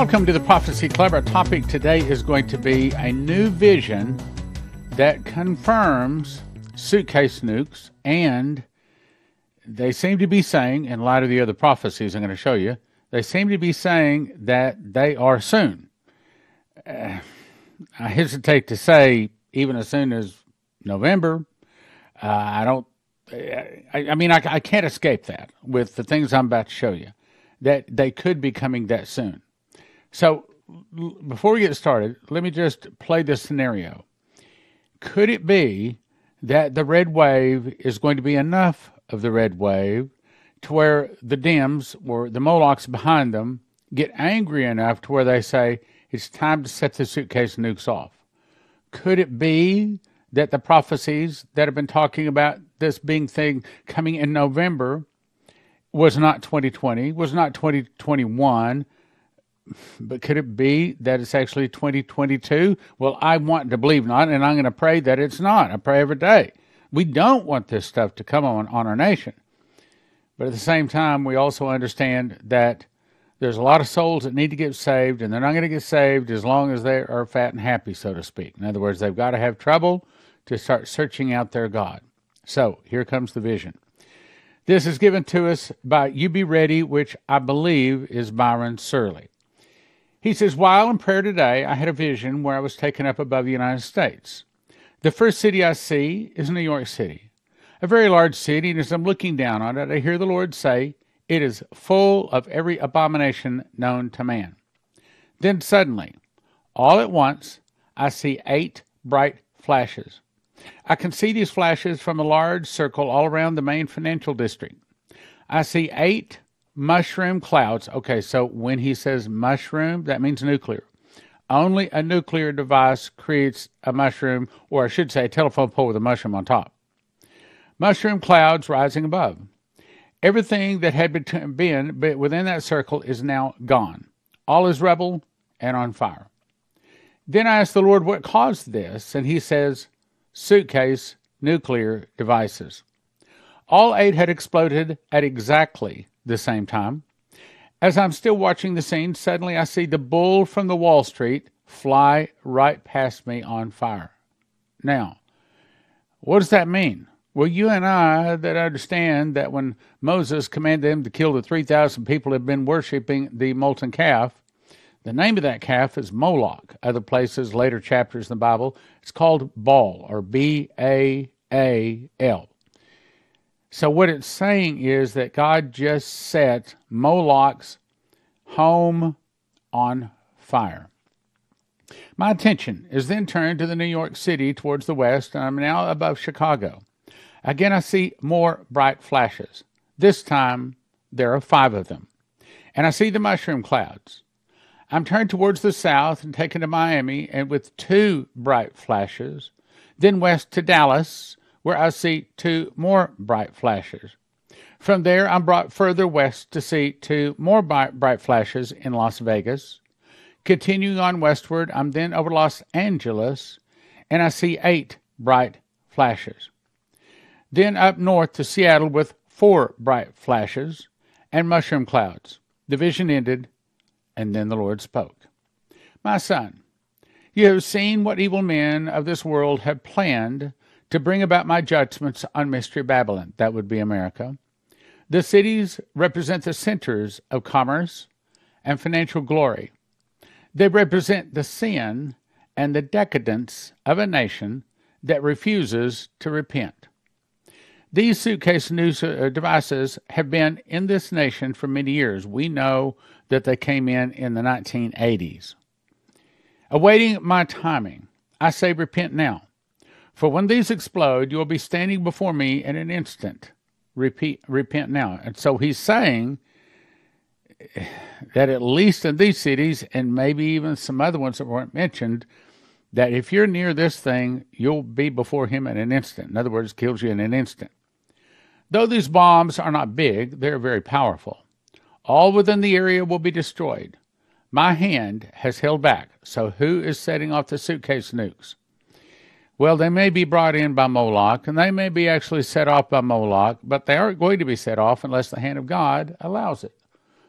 Welcome to the Prophecy Club. Our topic today is going to be a new vision that confirms suitcase nukes, and they seem to be saying, in light of the other prophecies I'm going to show you, they seem to be saying that they are soon. Uh, I hesitate to say even as soon as November. Uh, I don't. I, I mean, I, I can't escape that with the things I'm about to show you. That they could be coming that soon. So, before we get started, let me just play this scenario. Could it be that the red wave is going to be enough of the red wave to where the Dems or the Molochs behind them get angry enough to where they say it's time to set the suitcase nukes off? Could it be that the prophecies that have been talking about this being thing coming in November was not 2020, was not 2021, but could it be that it's actually 2022? Well, I want to believe not, and I'm going to pray that it's not. I pray every day. We don't want this stuff to come on, on our nation. But at the same time, we also understand that there's a lot of souls that need to get saved, and they're not going to get saved as long as they are fat and happy, so to speak. In other words, they've got to have trouble to start searching out their God. So here comes the vision. This is given to us by You Be Ready, which I believe is Byron Searle. He says, While in prayer today, I had a vision where I was taken up above the United States. The first city I see is New York City, a very large city, and as I'm looking down on it, I hear the Lord say, It is full of every abomination known to man. Then suddenly, all at once, I see eight bright flashes. I can see these flashes from a large circle all around the main financial district. I see eight mushroom clouds. Okay, so when he says mushroom, that means nuclear. Only a nuclear device creates a mushroom, or I should say, a telephone pole with a mushroom on top. Mushroom clouds rising above. Everything that had been within that circle is now gone. All is rubble and on fire. Then I asked the Lord what caused this, and he says, suitcase nuclear devices. All eight had exploded at exactly the same time. As I'm still watching the scene, suddenly I see the bull from the Wall Street fly right past me on fire. Now, what does that mean? Well, you and I that understand that when Moses commanded them to kill the 3,000 people who had been worshiping the molten calf, the name of that calf is Moloch. Other places, later chapters in the Bible, it's called Baal or B A A L. So, what it's saying is that God just set Moloch's home on fire. My attention is then turned to the New York City towards the west, and I'm now above Chicago. Again, I see more bright flashes. This time, there are five of them. And I see the mushroom clouds. I'm turned towards the south and taken to Miami, and with two bright flashes, then west to Dallas, where I see two more bright flashes. From there, I'm brought further west to see two more bright flashes in Las Vegas. Continuing on westward, I'm then over Los Angeles, and I see eight bright flashes. Then up north to Seattle with four bright flashes and mushroom clouds. The vision ended, and then the Lord spoke. My son, you have seen what evil men of this world have planned to bring about my judgments on Mystery Babylon. That would be America. The cities represent the centers of commerce and financial glory. They represent the sin and the decadence of a nation that refuses to repent. These suitcase nukes uh, devices have been in this nation for many years. We know that they came in in the 1980s. Awaiting my timing, I say repent now. For when these explode, you will be standing before me in an instant. Repeat, repent now. And so he's saying that at least in these cities, and maybe even some other ones that weren't mentioned, that if you're near this thing, you'll be before him in an instant. In other words, kills you in an instant. Though these bombs are not big, they're very powerful. All within the area will be destroyed. My hand has held back. So who is setting off the suitcase nukes? Well, they may be brought in by Moloch, and they may be actually set off by Moloch, but they aren't going to be set off unless the hand of God allows it.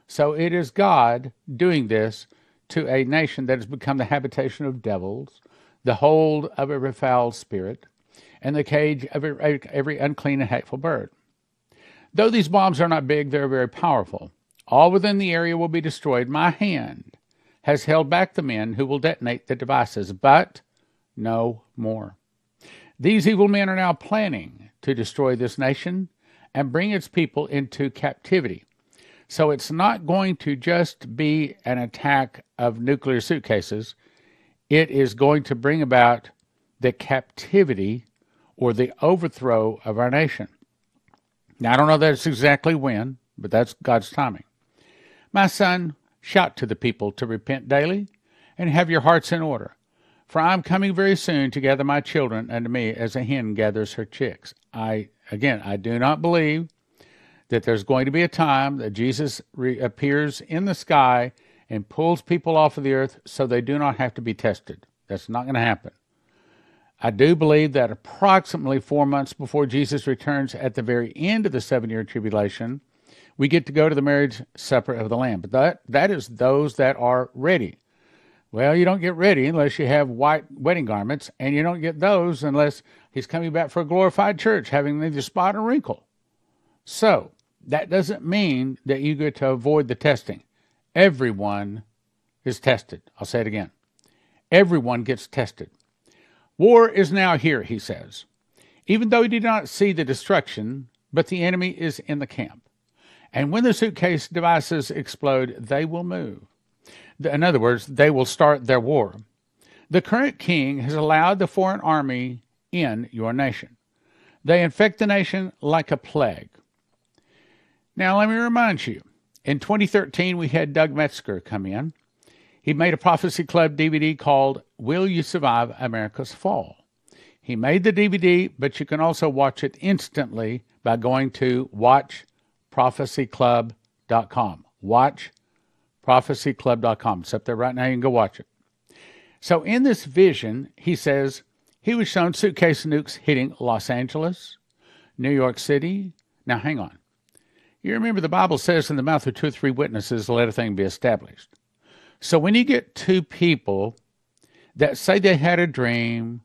So it is God doing this to a nation that has become the habitation of devils, the hold of every foul spirit, and the cage of every unclean and hateful bird. Though these bombs are not big, they're very powerful. All within the area will be destroyed. My hand has held back the men who will detonate the devices, but no more. These evil men are now planning to destroy this nation and bring its people into captivity. So it's not going to just be an attack of nuclear suitcases, it is going to bring about the captivity or the overthrow of our nation. Now, I don't know that's exactly when, but that's God's timing. My son, shout to the people to repent daily and have your hearts in order. For I am coming very soon to gather my children unto me as a hen gathers her chicks. I, again, I do not believe that there's going to be a time that Jesus appears in the sky and pulls people off of the earth so they do not have to be tested. That's not going to happen. I do believe that approximately four months before Jesus returns at the very end of the seven year tribulation, we get to go to the marriage supper of the Lamb. But that, that is those that are ready. Well, you don't get ready unless you have white wedding garments, and you don't get those unless he's coming back for a glorified church, having neither spot or wrinkle. So, that doesn't mean that you get to avoid the testing. Everyone is tested. I'll say it again. Everyone gets tested. War is now here, he says. Even though he did not see the destruction, but the enemy is in the camp. And when the suitcase devices explode, they will move. In other words, they will start their war. The current king has allowed the foreign army in your nation. They infect the nation like a plague. Now, let me remind you in 2013, we had Doug Metzger come in. He made a Prophecy Club DVD called Will You Survive America's Fall? He made the DVD, but you can also watch it instantly by going to watchprophecyclub.com. Watch prophecyclub.com. It's up there right now. You can go watch it. So in this vision, he says he was shown suitcase nukes hitting Los Angeles, New York City. Now, hang on. You remember the Bible says, in the mouth of two or three witnesses, let a thing be established. So when you get two people that say they had a dream,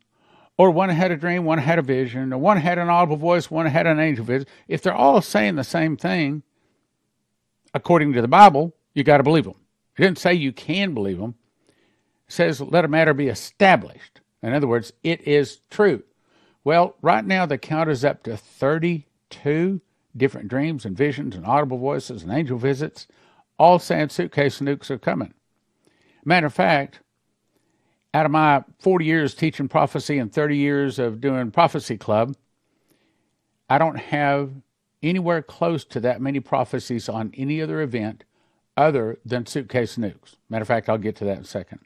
or one had a dream, one had a vision, or one had an audible voice, one had an angel vision, if they're all saying the same thing, according to the Bible, you got to believe them. It didn't say you can believe them. It says let a matter be established. In other words, it is true. Well, right now the count is up to 32 different dreams and visions and audible voices and angel visits, all saying suitcase nukes are coming. Matter of fact, out of my 40 years teaching prophecy and 30 years of doing Prophecy Club, I don't have anywhere close to that many prophecies on any other event other than suitcase nukes. Matter of fact, I'll get to that in a second.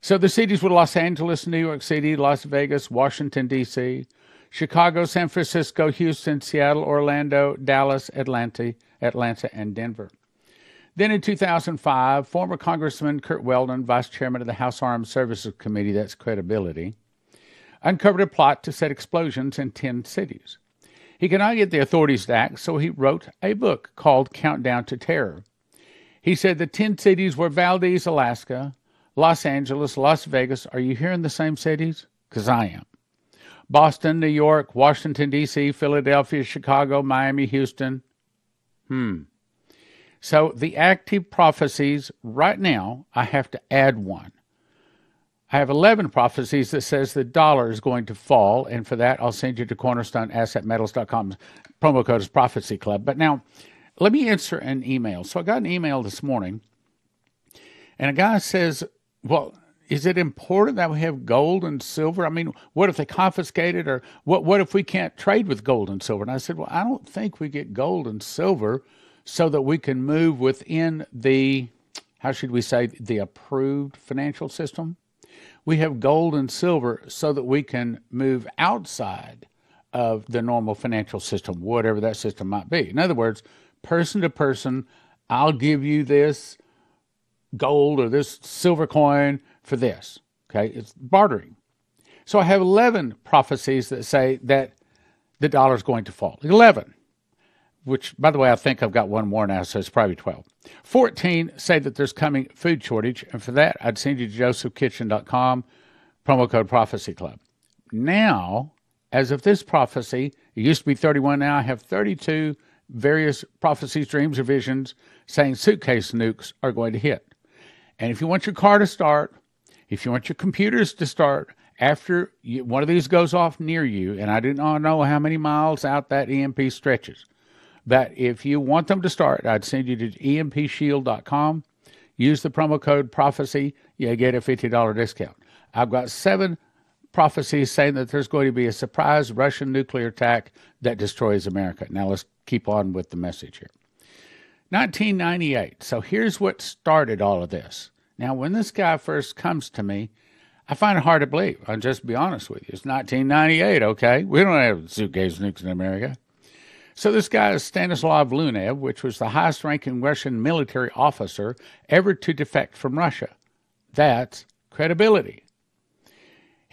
So the cities were Los Angeles, New York City, Las Vegas, Washington, D.C., Chicago, San Francisco, Houston, Seattle, Orlando, Dallas, Atlanta, Atlanta, and Denver. Then in 2005, former Congressman Curt Weldon, vice chairman of the House Armed Services Committee, that's credibility, uncovered a plot to set explosions in 10 cities. He could not get the authorities to act, so he wrote a book called Countdown to Terror. He said the 10 cities were Valdez, Alaska, Los Angeles, Las Vegas. Are you here in the same cities? Because I am. Boston, New York, Washington, D.C., Philadelphia, Chicago, Miami, Houston. Hmm. So the active prophecies right now, I have to add one. I have 11 prophecies that says the dollar is going to fall, and for that, I'll send you to cornerstoneassetmetals.com. Promo code is Prophecy Club. But now, let me answer an email. So I got an email this morning, and a guy says, Well, is it important that we have gold and silver? I mean, what if they confiscate it, or what, what if we can't trade with gold and silver? And I said, Well, I don't think we get gold and silver so that we can move within the, how should we say, the approved financial system. We have gold and silver so that we can move outside of the normal financial system, whatever that system might be. In other words, person to person, I'll give you this gold or this silver coin for this. Okay, it's bartering. So I have 11 prophecies that say that the dollar is going to fall. 11. which, by the way, I think I've got one more now, so it's probably 12. 14 say that there's coming food shortage, and for that, I'd send you to josephkitchen.com, promo code Prophecy Club. Now, as of this prophecy, it used to be 31, now I have 32 various prophecies, dreams, or visions saying suitcase nukes are going to hit. And if you want your car to start, if you want your computers to start, after you, one of these goes off near you, and I do not know how many miles out that EMP stretches, but if you want them to start, I'd send you to empshield.com. Use the promo code prophecy, you get a $50 discount. I've got seven prophecies saying that there's going to be a surprise Russian nuclear attack that destroys America. Now let's keep on with the message here. 1998. So here's what started all of this. Now, when this guy first comes to me, I find it hard to believe. I'll just be honest with you. It's 1998, okay? We don't have suitcase nukes in America. So this guy is Stanislav Lunev, which was the highest ranking Russian military officer ever to defect from Russia. That's credibility.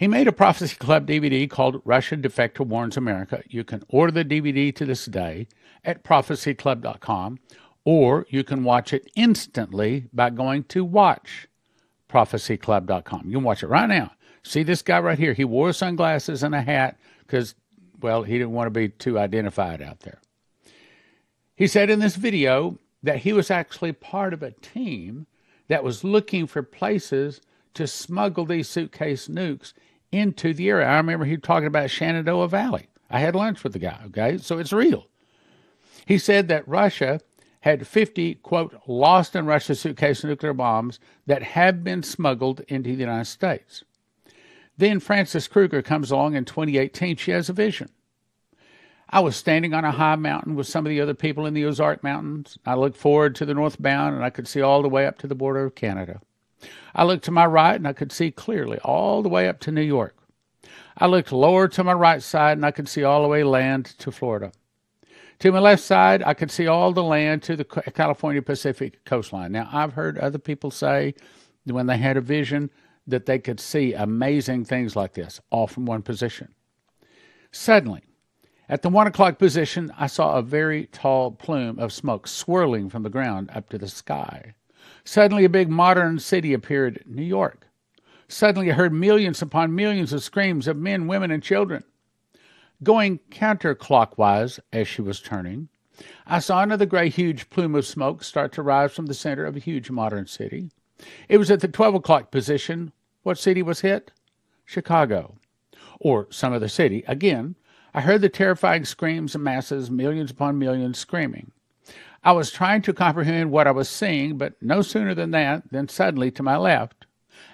He made a Prophecy Club DVD called Russian Defector Warns America. You can order the DVD to this day at prophecyclub.com, or you can watch it instantly by going to watchprophecyclub.com. You can watch it right now. See this guy right here. He wore sunglasses and a hat because, well, he didn't want to be too identified out there. He said in this video that he was actually part of a team that was looking for places to smuggle these suitcase nukes into the area. I remember he talking about Shenandoah Valley. I had lunch with the guy, okay? So it's real. He said that Russia had 50, quote, lost in Russia suitcase nuclear bombs that have been smuggled into the United States. Then Frances Krueger comes along in 2018. She has a vision. I was standing on a high mountain with some of the other people in the Ozark Mountains. I looked forward to the northbound and I could see all the way up to the border of Canada. I looked to my right and I could see clearly all the way up to New York. I looked lower to my right side and I could see all the way land to Florida. To my left side, I could see all the land to the California Pacific coastline. Now, I've heard other people say when they had a vision that they could see amazing things like this, all from one position. Suddenly, at the one o'clock position, I saw a very tall plume of smoke swirling from the ground up to the sky. Suddenly, a big modern city appeared, New York. Suddenly, I heard millions upon millions of screams of men, women, and children. Going counterclockwise as she was turning, I saw another gray, huge plume of smoke start to rise from the center of a huge modern city. It was at the 12 o'clock position. What city was hit? Chicago. Or some other city. Again, I heard the terrifying screams of masses, millions upon millions screaming. I was trying to comprehend what I was seeing, but no sooner than that, than suddenly to my left,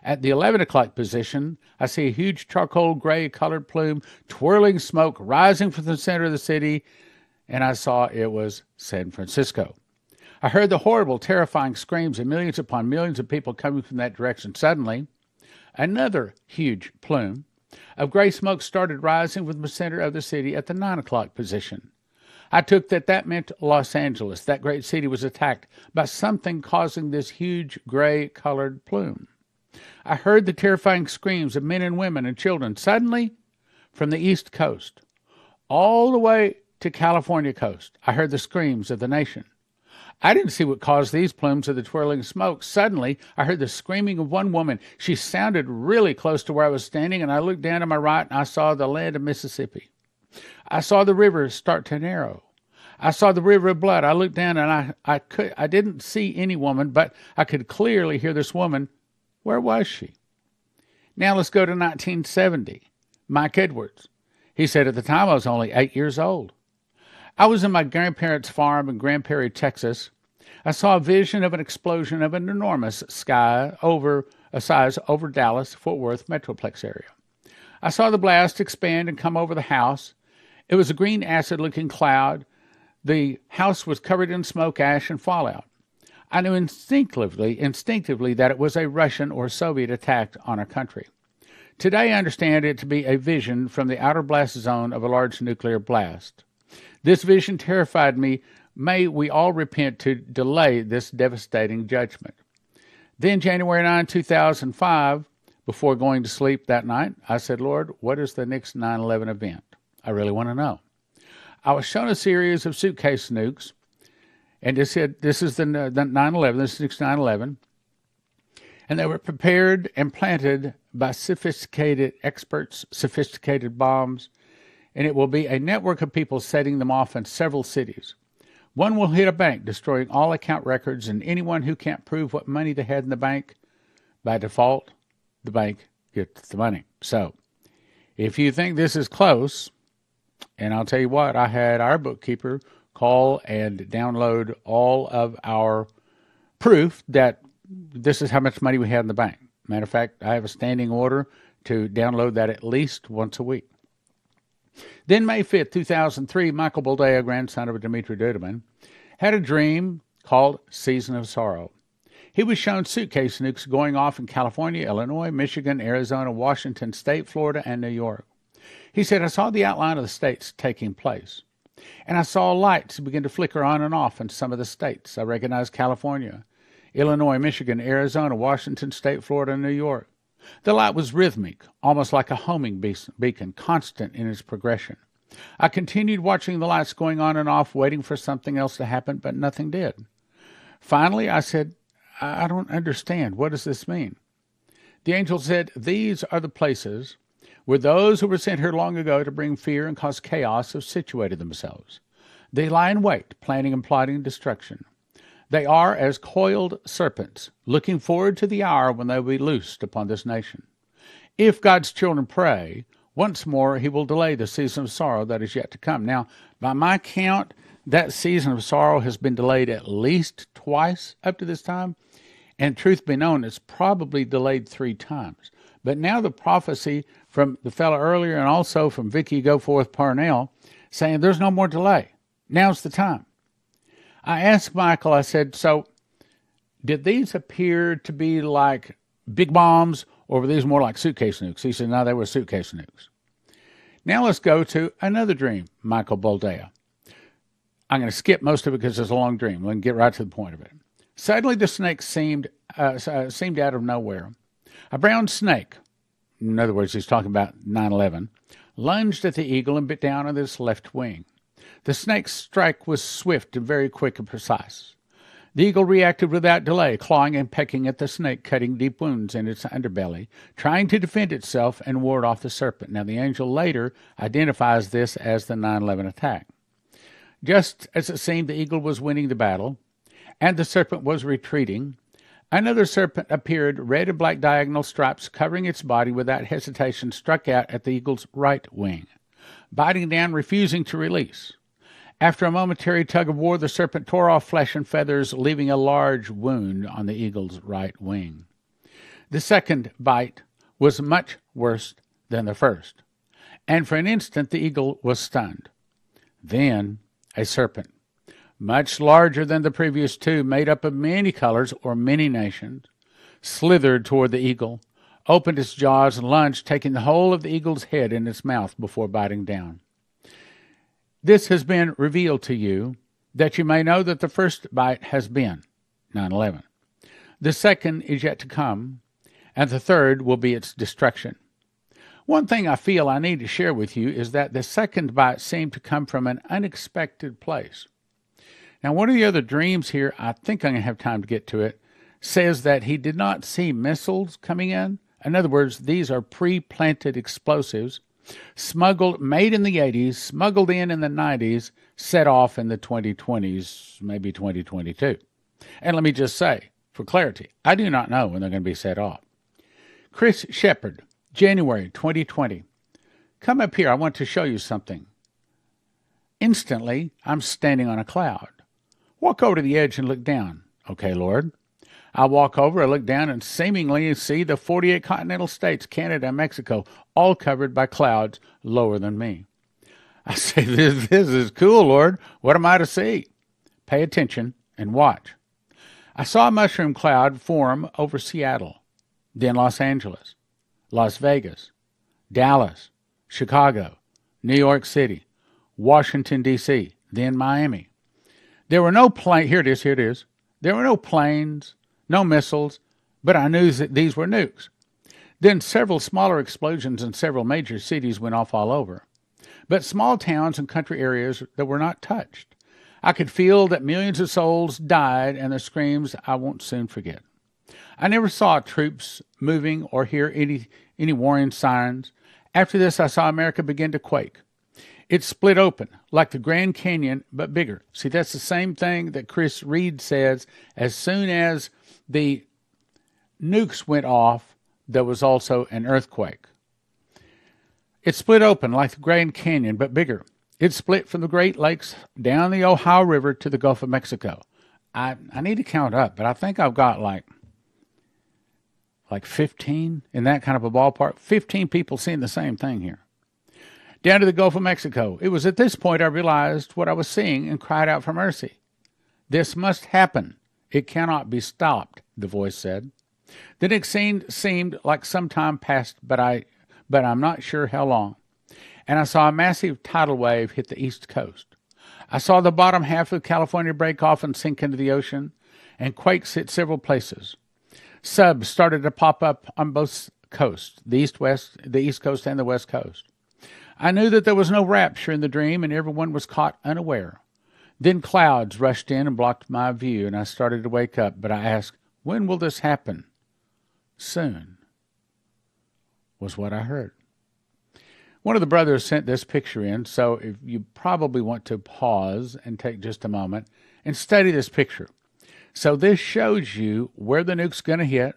at the 11 o'clock position, I see a huge charcoal gray colored plume, twirling smoke rising from the center of the city, and I saw it was San Francisco. I heard the horrible, terrifying screams of millions upon millions of people coming from that direction. Suddenly, another huge plume of gray smoke started rising from the center of the city at the 9 o'clock position. I took that that meant Los Angeles. That great city was attacked by something causing this huge gray colored plume. I heard the terrifying screams of men and women and children suddenly from the East Coast all the way to California coast. I heard the screams of the nation. I didn't see what caused these plumes of the twirling smoke. Suddenly, I heard the screaming of one woman. She sounded really close to where I was standing, and I looked down to my right and I saw the land of Mississippi. I saw the river start to narrow. I saw the river of blood. I looked down and I, I could I didn't see any woman, but I could clearly hear this woman where was she? Now let's go to 1970. Mike Edwards. He said at the time I was only eight years old. I was in my grandparents' farm in Grand Prairie, Texas. I saw a vision of an explosion of an enormous sky over a size over Dallas Fort Worth metroplex area. I saw the blast expand and come over the house. It was a green acid looking cloud. The house was covered in smoke, ash, and fallout. I knew instinctively, instinctively that it was a Russian or Soviet attack on our country. Today, I understand it to be a vision from the outer blast zone of a large nuclear blast. This vision terrified me. May we all repent to delay this devastating judgment. Then, January 9, 2005, before going to sleep that night, I said, Lord, what is the next 9 11 event? I really want to know. I was shown a series of suitcase nukes, and this said this is the the 9/11. This is 9/11, and they were prepared and planted by sophisticated experts, sophisticated bombs, and it will be a network of people setting them off in several cities. One will hit a bank, destroying all account records, and anyone who can't prove what money they had in the bank, by default, the bank gets the money. So, if you think this is close, and I'll tell you what, I had our bookkeeper call and download all of our proof that this is how much money we had in the bank. Matter of fact, I have a standing order to download that at least once a week. Then, May 5th, 2003, Michael Boldea, grandson of Dimitri Duduman, had a dream called Season of Sorrow. He was shown suitcase nukes going off in California, Illinois, Michigan, Arizona, Washington State, Florida, and New York. He said, I saw the outline of the states taking place, and I saw lights begin to flicker on and off in some of the states. I recognized California, Illinois, Michigan, Arizona, Washington State, Florida, and New York. The light was rhythmic, almost like a homing beacon, constant in its progression. I continued watching the lights going on and off, waiting for something else to happen, but nothing did. Finally, I said, I don't understand. What does this mean? The angel said, These are the places where those who were sent here long ago to bring fear and cause chaos have situated themselves. They lie in wait, planning and plotting destruction. They are as coiled serpents, looking forward to the hour when they will be loosed upon this nation. If God's children pray, once more he will delay the season of sorrow that is yet to come. Now, by my count, that season of sorrow has been delayed at least twice up to this time, and truth be known, it's probably delayed three times. But now the prophecy from the fellow earlier and also from Vicky Goforth Parnell saying there's no more delay. Now's the time. I asked Michael, I said, so did these appear to be like big bombs or were these more like suitcase nukes? He said, no, they were suitcase nukes. Now let's go to another dream, Michael Boldea. I'm going to skip most of it because it's a long dream. We'll get right to the point of it. Suddenly, the snake seemed uh, uh seemed out of nowhere. A brown snake, in other words, he's talking about 9/11, lunged at the eagle and bit down on its left wing. The snake's strike was swift and very quick and precise. The eagle reacted without delay, clawing and pecking at the snake, cutting deep wounds in its underbelly, trying to defend itself and ward off the serpent. Now, the angel later identifies this as the 9 11 attack. Just as it seemed the eagle was winning the battle and the serpent was retreating, another serpent appeared, red and black diagonal stripes covering its body without hesitation, struck out at the eagle's right wing, biting down, refusing to release. After a momentary tug of war, the serpent tore off flesh and feathers, leaving a large wound on the eagle's right wing. The second bite was much worse than the first, and for an instant the eagle was stunned. Then a serpent, much larger than the previous two, made up of many colors or many nations, slithered toward the eagle, opened its jaws, and lunged, taking the whole of the eagle's head in its mouth before biting down. This has been revealed to you that you may know that the first bite has been 9 11. The second is yet to come, and the third will be its destruction. One thing I feel I need to share with you is that the second bite seemed to come from an unexpected place. Now, one of the other dreams here, I think I'm going to have time to get to it, says that he did not see missiles coming in. In other words, these are pre planted explosives smuggled, made in the 80s, smuggled in in the 90s, set off in the 2020s, maybe 2022. And let me just say, for clarity, I do not know when they're going to be set off. Kris Shepard, January 2020. Come up here, I want to show you something. Instantly, I'm standing on a cloud. Walk over to the edge and look down. Okay, Lord. I walk over, I look down, and seemingly see the 48 continental states, Canada, and Mexico, all covered by clouds lower than me. I say, this, this is cool, Lord. What am I to see? Pay attention and watch. I saw a mushroom cloud form over Seattle, then Los Angeles, Las Vegas, Dallas, Chicago, New York City, Washington, D.C., then Miami. There were no planes. Here it is, here it is. There were no planes, no missiles, but I knew that these were nukes. Then several smaller explosions in several major cities went off all over. but small towns and country areas that were not touched. I could feel that millions of souls died and the screams I won't soon forget. I never saw troops moving or hear any, any warning sirens. After this, I saw America begin to quake. It split open like the Grand Canyon, but bigger. See, that's the same thing that Chris Reed says. As soon as the nukes went off, there was also an earthquake. It split open like the Grand Canyon, but bigger. It split from the Great Lakes down the Ohio River to the Gulf of Mexico. I, I need to count up, but I think I've got like like 15 in that kind of a ballpark. 15 people seeing the same thing here. Down to the Gulf of Mexico. It was at this point I realized what I was seeing and cried out for mercy. This must happen. It cannot be stopped, the voice said. The next scene seemed like some time passed, but I but I'm not sure how long. And I saw a massive tidal wave hit the east coast. I saw the bottom half of California break off and sink into the ocean, and quakes hit several places. Subs started to pop up on both coasts, the east west, the east coast and the west coast. I knew that there was no rapture in the dream, and everyone was caught unaware. Then clouds rushed in and blocked my view, and I started to wake up, but I asked, When will this happen? Soon, was what I heard. One of the brothers sent this picture in, so if you probably want to pause and take just a moment and study this picture. So this shows you where the nuke's going to hit,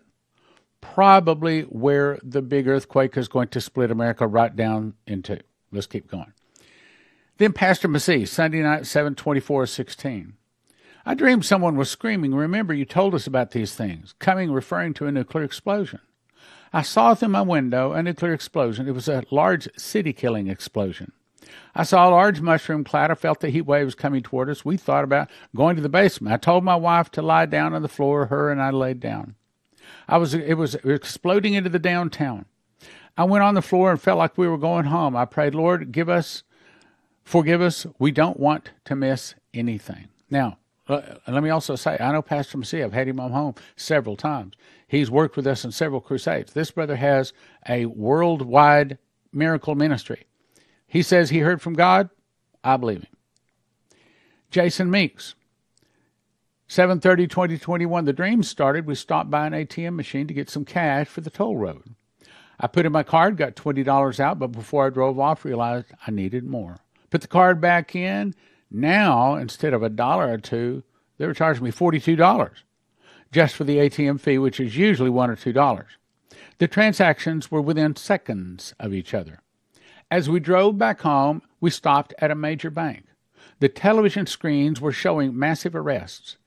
probably where the big earthquake is going to split America right down into. Let's keep going. Then Pastor Massey, Sunday night, 724 16. I dreamed someone was screaming, Remember, you told us about these things, coming referring to a nuclear explosion. I saw through my window a nuclear explosion. It was a large city killing explosion. I saw a large mushroom cloud. I felt the heat waves coming toward us. We thought about going to the basement. I told my wife to lie down on the floor. Her and I laid down. I was it was exploding into the downtown. I went on the floor and felt like we were going home. I prayed, Lord, give us, forgive us. We don't want to miss anything. Now, uh, let me also say, I know Pastor Massey. I've had him on home several times. He's worked with us in several crusades. This brother has a worldwide miracle ministry. He says he heard from God. I believe him. Jason Meeks, 730 2021. The dream started. We stopped by an ATM machine to get some cash for the toll road. I put in my card, got $20 out, but before I drove off, realized I needed more. Put the card back in. Now, instead of a dollar or two, they were charging me $42 just for the ATM fee, which is usually one or two dollars. The transactions were within seconds of each other. As we drove back home, we stopped at a major bank. The television screens were showing massive arrests.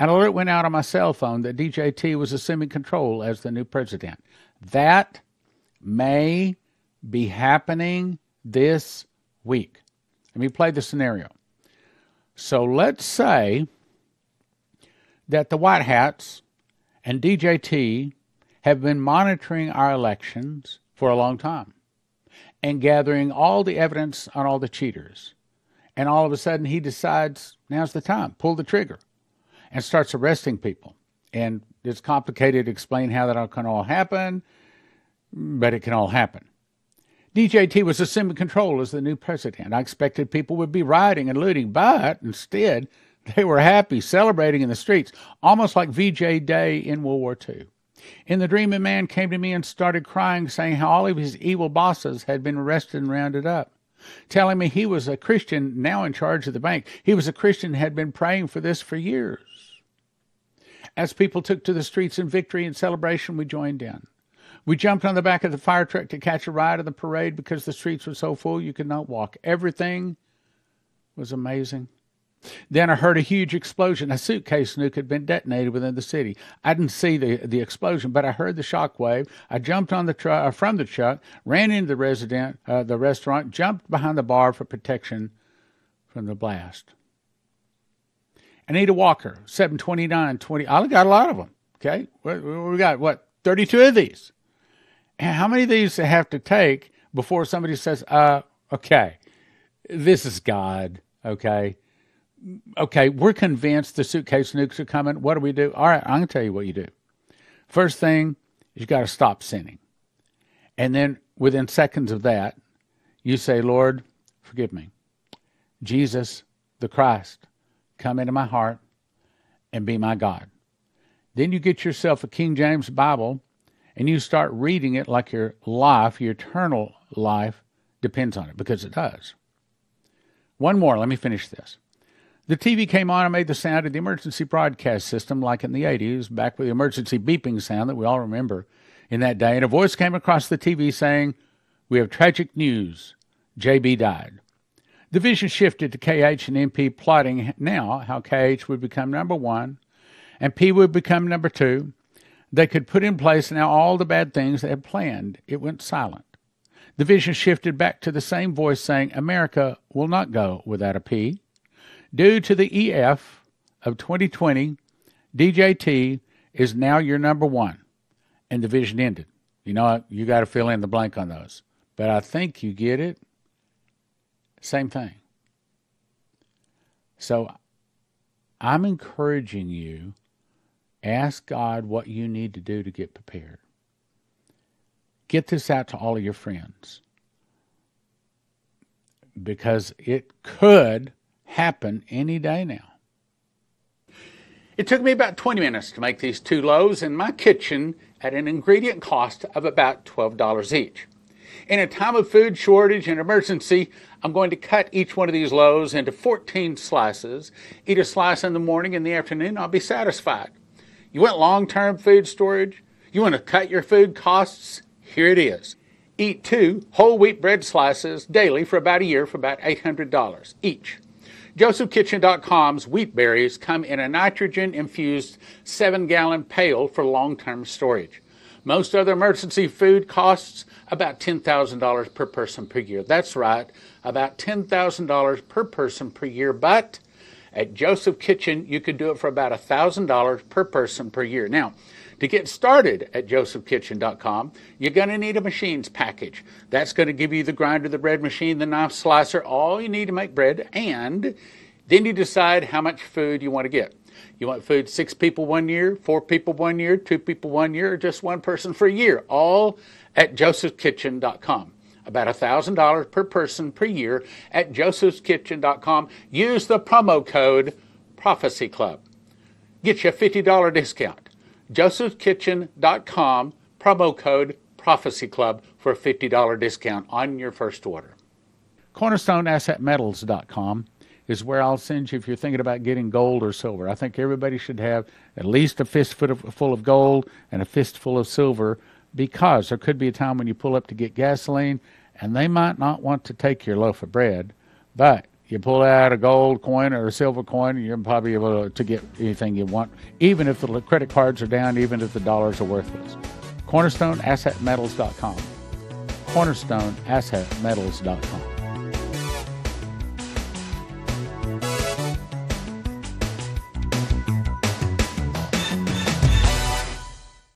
An alert went out on my cell phone that DJT was assuming control as the new president. That may be happening this week. Let me play the scenario. So let's say that the White Hats and DJT have been monitoring our elections for a long time and gathering all the evidence on all the cheaters. And all of a sudden, he decides now's the time, pull the trigger, and starts arresting people. And it's complicated to explain how that can all happen but it can all happen. DJT was assuming control as the new president. I expected people would be rioting and looting, but instead, they were happy, celebrating in the streets, almost like VJ Day in World War II. In the dream, a man came to me and started crying, saying how all of his evil bosses had been arrested and rounded up, telling me he was a Christian now in charge of the bank. He was a Christian, had been praying for this for years. As people took to the streets in victory and celebration, we joined in. We jumped on the back of the fire truck to catch a ride of the parade because the streets were so full you could not walk. Everything was amazing. Then I heard a huge explosion. A suitcase nuke had been detonated within the city. I didn't see the, the explosion, but I heard the shock wave. I jumped on the truck uh, from the truck, ran into the resident, uh, the restaurant, jumped behind the bar for protection from the blast. Anita Walker, 729, 20. I got a lot of them. Okay. We, we got what? 32 of these how many of these have to take before somebody says, uh, okay, this is God, okay? Okay, we're convinced the suitcase nukes are coming. What do we do? All right, I'm going to tell you what you do. First thing you got to stop sinning. And then within seconds of that, you say, Lord, forgive me. Jesus, the Christ, come into my heart and be my God. Then you get yourself a King James Bible and you start reading it like your life, your eternal life, depends on it, because it does. One more, let me finish this. The TV came on and made the sound of the emergency broadcast system like in the 80s, back with the emergency beeping sound that we all remember in that day. And a voice came across the TV saying, We have tragic news. JB died. The vision shifted to KH and MP plotting now how KH would become number one and P would become number two. They could put in place now all the bad things they had planned. It went silent. The vision shifted back to the same voice saying, America will not go without a P. Due to the EF of 2020, DJT is now your number one. And the vision ended. You know, you got to fill in the blank on those. But I think you get it. Same thing. So I'm encouraging you ask God what you need to do to get prepared. Get this out to all of your friends because it could happen any day now. It took me about 20 minutes to make these two loaves in my kitchen at an ingredient cost of about $12 each. In a time of food shortage and emergency, I'm going to cut each one of these loaves into 14 slices. Eat a slice in the morning and the afternoon, I'll be satisfied. You want long term food storage? You want to cut your food costs? Here it is. Eat two whole wheat bread slices daily for about a year for about $800 each. JosephKitchen.com's wheat berries come in a nitrogen infused 7 gallon pail for long term storage. Most other emergency food costs about $10,000 per person per year. That's right, about $10,000 per person per year. But at Joseph Kitchen, you could do it for about $1,000 per person per year. Now, to get started at josephkitchen.com, you're going to need a machines package. That's going to give you the grinder, the bread machine, the knife slicer, all you need to make bread, and then you decide how much food you want to get. You want food six people one year, four people one year, two people one year, or just one person for a year, all at josephkitchen.com. About $1,000 per person per year at josephskitchen.com. Use the promo code Prophecy Club. Get you a $50 discount josephskitchen.com, promo code Prophecy Club for a $50 discount on your first order. CornerstoneAssetMetals.com is where I'll send you if you're thinking about getting gold or silver. I think everybody should have at least a fistful of gold and a fistful of silver because there could be a time when you pull up to get gasoline and they might not want to take your loaf of bread, but you pull out a gold coin or a silver coin, you're probably able to get anything you want, even if the credit cards are down, even if the dollars are worthless. CornerstoneAssetMetals.com. CornerstoneAssetMetals.com.